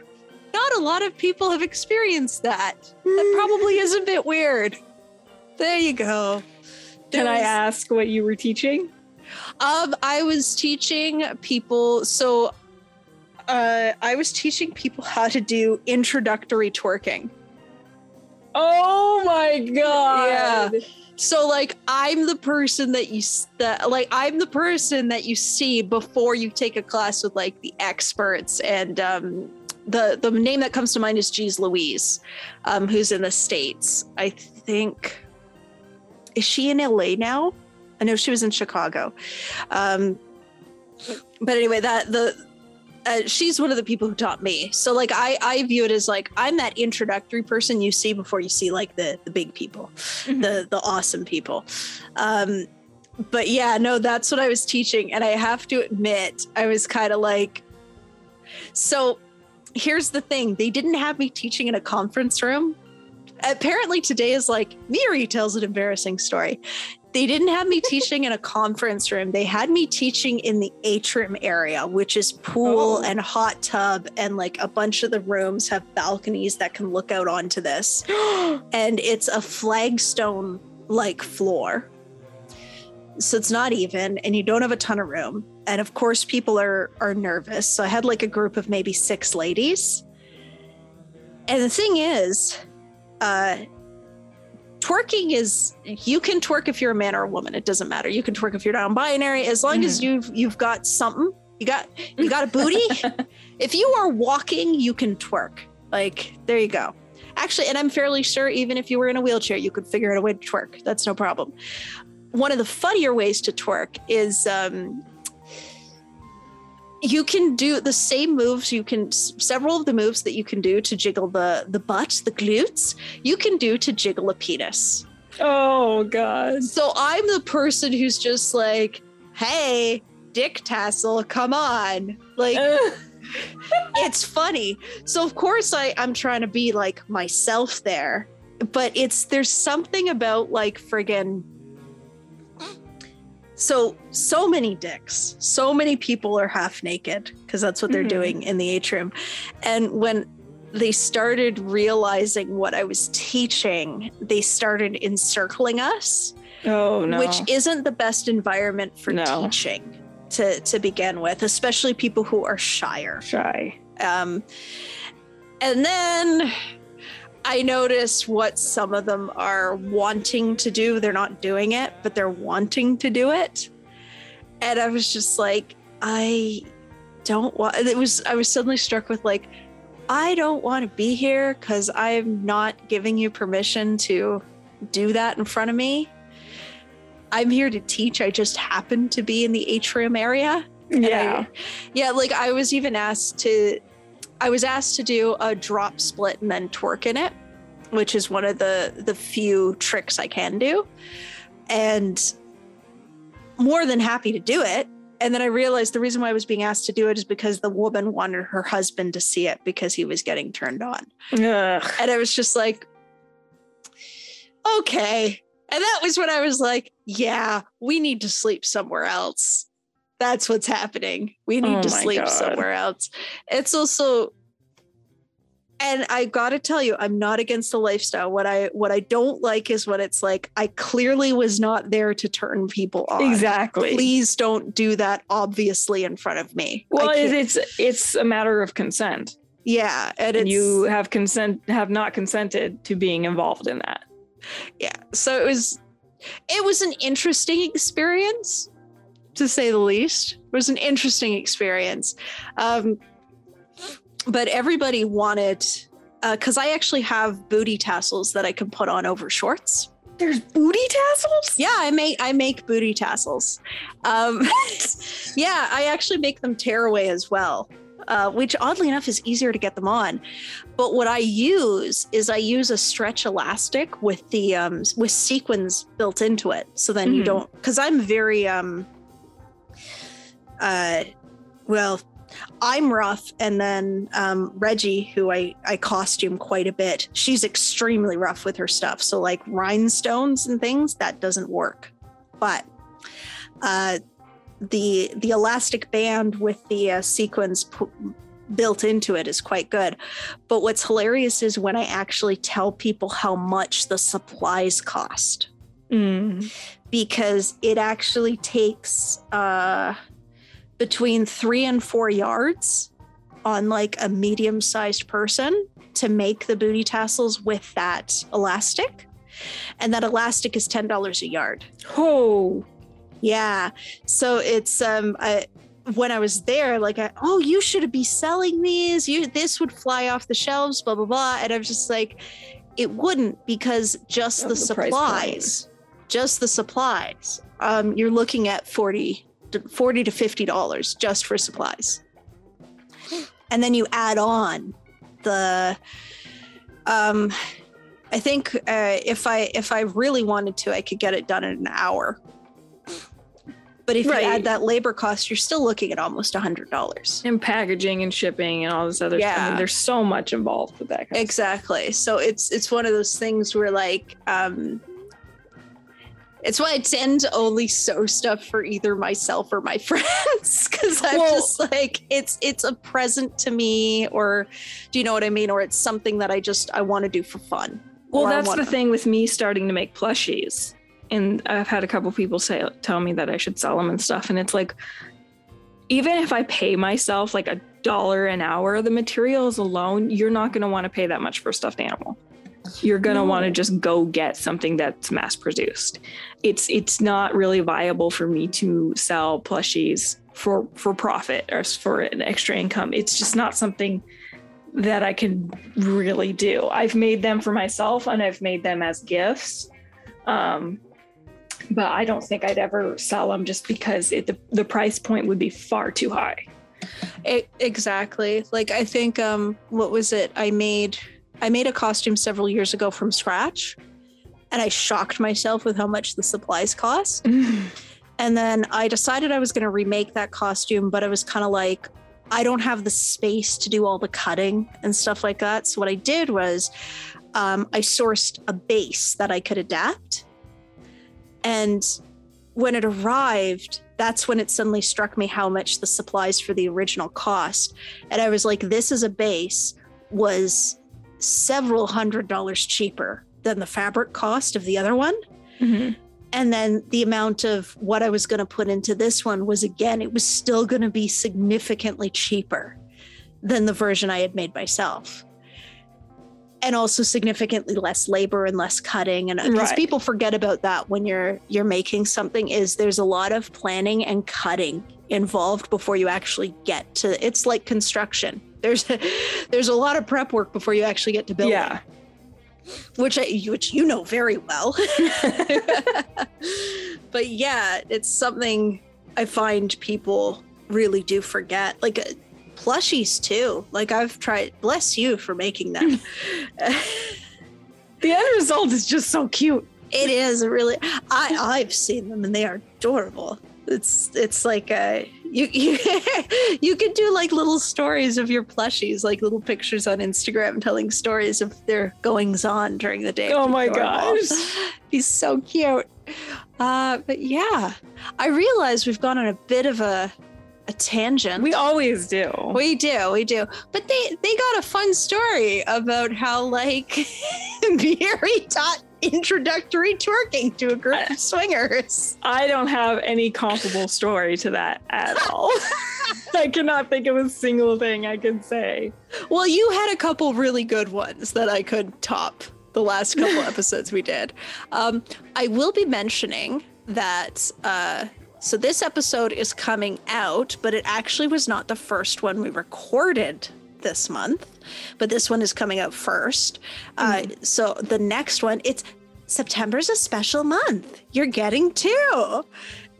not a lot of people have experienced that. That probably is a bit weird. There you go. Can I ask what you were teaching? Um, I was teaching people. So, uh, I was teaching people how to do introductory twerking. Oh my god! Yeah. So, like, I'm the person that you that like I'm the person that you see before you take a class with like the experts and um. The, the name that comes to mind is Jeez Louise, um, who's in the States. I think is she in LA now? I know she was in Chicago. Um, but anyway, that the uh, she's one of the people who taught me. So like I I view it as like I'm that introductory person you see before you see like the the big people, Mhm. the the awesome people. Um, but yeah, no, that's what I was teaching. And I have to admit, I was kind of like, so here's the thing they didn't have me teaching in a conference room. Apparently, today is like Myry tells an embarrassing story. They didn't have me teaching in a conference room. They had me teaching in the atrium area, which is pool Oh. and hot tub, and like a bunch of the rooms have balconies that can look out onto this. And it's a flagstone like floor. So it's not even, and you don't have a ton of room. And of course, people are are nervous. So I had like a group of maybe six ladies. And the thing is, uh, twerking is you can twerk if you're a man or a woman. It doesn't matter. You can twerk if you're non-binary, as long as you've you've got something. You got you got a booty. if you are walking, you can twerk. Like there you go. Actually, and I'm fairly sure even if you were in a wheelchair, you could figure out a way to twerk. That's no problem. One of the funnier ways to twerk is um, you can do the same moves you can several of the moves that you can do to jiggle the the butt the glutes you can do to jiggle a penis. Oh god. so i'm the person who's just like hey dick tassel come on. Like it's funny. So of course i i'm trying to be like myself there. But it's there's something about like friggin so so many dicks so many people are half naked because that's what they're Mhm. doing in the atrium and when they started realizing what i was teaching they started encircling us oh no. which isn't the best environment for No. teaching to to begin with especially people who are shyer shy. um, and then I notice what some of them are wanting to do. They're not doing it, but they're wanting to do it. And I was just like, I don't want it was I was suddenly struck with like, I don't want to be here because I'm not giving you permission to do that in front of me. I'm here to teach. I just happen to be in the atrium area. And I- Yeah. yeah, like I was even asked to I was asked to do a drop split and then twerk in it, which is one of the the few tricks I can do. And more than happy to do it. And then I realized the reason why I was being asked to do it is because the woman wanted her husband to see it because he was getting turned on. Ugh. And I was just like, okay. And that was when I was like, yeah, we need to sleep somewhere else. That's what's happening. We need Oh to sleep God. somewhere else. It's also and I got to tell you, I'm not against the lifestyle. What I what I don't like is what it's like I clearly was not there to turn people on. Exactly. Please don't do that obviously in front of me. Well, it's it's a matter of consent, yeah, and, and you have consent have not consented to being involved in that. yeah so it was it was an interesting experience to say the least. It was an interesting experience. Um but everybody wanted because i actually have booty tassels that i can put on over shorts. There's booty tassels. yeah i make i make booty tassels. Um yeah i actually make them tear away as well uh, which oddly enough is easier to get them on. But what i use is i use a stretch elastic with the um with sequins built into it. So then you Mhm. don't because i'm very um uh well i'm rough and then um reggie who i i costume quite a bit she's extremely rough with her stuff. So like rhinestones and things that doesn't work. But uh the the elastic band with the uh, sequins pu- built into it is quite good. But what's hilarious is when i actually tell people how much the supplies cost. Mm. because it actually takes uh, between three and four yards on like a medium sized person to make the booty tassels with that elastic. And that elastic is $10 a yard. Oh, Yeah. So it's, um, I, when I was there, like, I, oh, you should be selling these. You, this would fly off the shelves, blah, blah, blah. And I was just like, it wouldn't because just the the supplies, just the supplies, um, you're looking at 40 to 40 to 50 dollars just for supplies. And then you add on the um I think uh, if I if I really wanted to, I could get it done in an hour. But if Right. you add that labor cost, you're still looking at almost a hundred dollars. And packaging and shipping and all this other stuff. I Yeah. mean, there's so much involved with that. Kind of Exactly. So it's it's one of those things where like um it's why I tend to only sew stuff for either myself or my friends because I'm Well- just like it's it's a present to me or do you know what I mean or it's something that I just I want to do for fun. Well, that's the wanna- thing with me starting to make plushies. And I've had a couple people say tell me that I should sell them and stuff. And it's like, even if I pay myself like a dollar an hour, the materials alone, you're not going to want to pay that much for a stuffed animal. You're going to No. want to just go get something that's mass produced. It's it's not really viable for me to sell plushies for for profit or for an extra income. It's just not something that I can really do. I've made them for myself and I've made them as gifts. Um, but I don't think I'd ever sell them just because it, the, the price point would be far too high. E- exactly. Like I think um what was it? I made I made a costume several years ago from scratch and I shocked myself with how much the supplies cost. And then I decided I was going to remake that costume, but I was kind of like I don't have the space to do all the cutting and stuff like that. So what I did was um, I sourced a base that I could adapt. And when it arrived, that's when it suddenly struck me how much the supplies for the original cost. And I was like, this is a base was several hundred dollars cheaper than the fabric cost of the other one. Mhm. And then the amount of what I was going to put into this one was again, it was still going to be significantly cheaper than the version I had made myself. And also significantly less labor and less cutting. And because Right. people forget about that when you're you're making something is there's a lot of planning and cutting involved before you actually get to it's like construction. There's there's a lot of prep work before you actually get to building Yeah. which I, which you know very well. but yeah, it's something I find people really do forget. Like uh, plushies too. Like I've tried. Bless you for making them. The end result is just so cute. it is really. I I've seen them and they are adorable. It's it's like a you you you could do like little stories of your plushies, like little pictures on Instagram telling stories of their goings on during the day. Oh my gosh. He's so cute. Uh, but yeah, I realize we've gone on a bit of a a tangent. We always do. we do, we do. But they they got a fun story about how like Myry taught introductory twerking to a group of swingers. I don't have any comparable story to that at all. I cannot think of a single thing I could say. Well, you had a couple really good ones that I could top the last couple episodes we did. Um, I will be mentioning that. Uh, so this episode is coming out, but it actually was not the first one we recorded this month. But this one is coming out first. Uh, so the next one, it's September's a special month. You're getting two,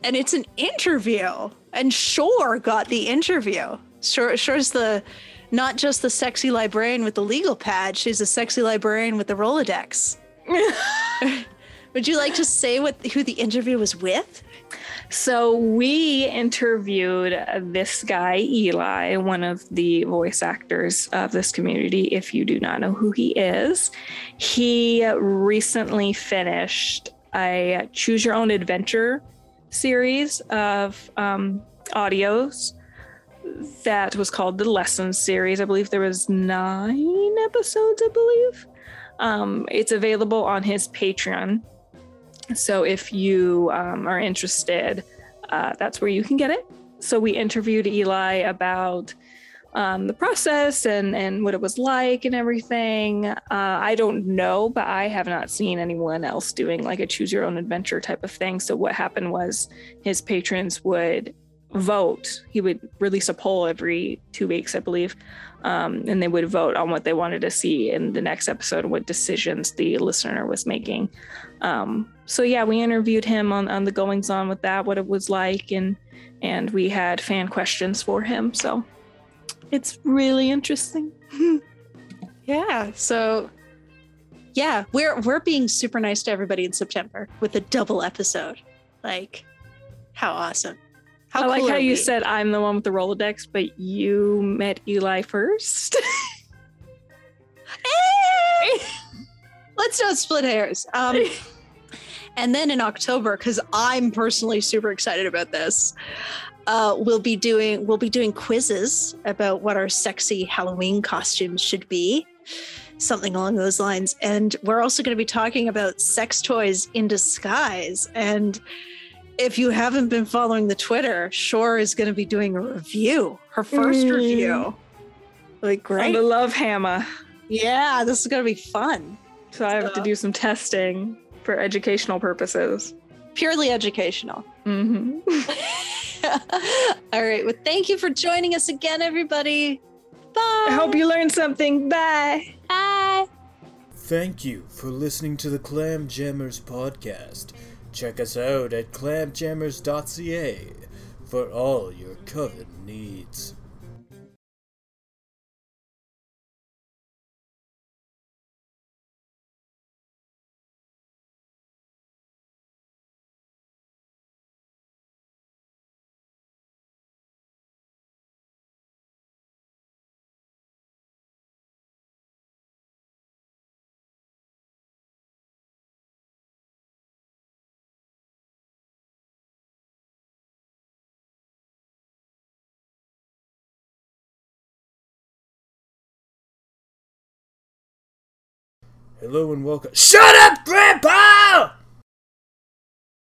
and it's an interview. And Shore got the interview. Shore, Shore's the not just the sexy librarian with the legal pad. She's a sexy librarian with the Rolodex. Would you like to say what who the interview was with? So we interviewed this guy, Eli, one of the voice actors of this community. If you do not know who he is, he recently finished a choose your own adventure series of um, audios that was called the lessons series. I believe there was nine episodes i believe. Um, it's available on his patreon so if you um, are interested uh, that's where you can get it. So we interviewed eli about um, the process and and what it was like and everything. Uh, i don't know but i have not seen anyone else doing like a choose your own adventure type of thing. So what happened was his patrons would vote. He would release a poll every two weeks i believe um, and they would vote on what they wanted to see in the next episode what decisions the listener was making. Um, so yeah we interviewed him on, on the goings on with that what it was like and and we had fan questions for him so it's really interesting Yeah. So yeah, we're we're being super nice to everybody in September with a double episode. Like How awesome. How I like how you we? said I'm the one with the Rolodex, but you met Eli first. Let's not split hairs. Um, and then in October, because I'm personally super excited about this, uh, we'll be doing we'll be doing quizzes about what our sexy Halloween costumes should be, something along those lines. And we're also going to be talking about sex toys in disguise. And if you haven't been following the Twitter, Shore is going to be doing a review, her first Mm. review. Like, On great. the love hammer. Yeah, this is going to be fun. So I have to do some testing for educational purposes. Purely educational. hmm All right. Well, thank you for joining us again, everybody. Bye. I hope you learned something. Bye. Bye. Thank you for listening to the Clam Jammers podcast. Check us out at clamjammers.ca for all your coven needs. Hello and welcome. Shut up, Grandpa!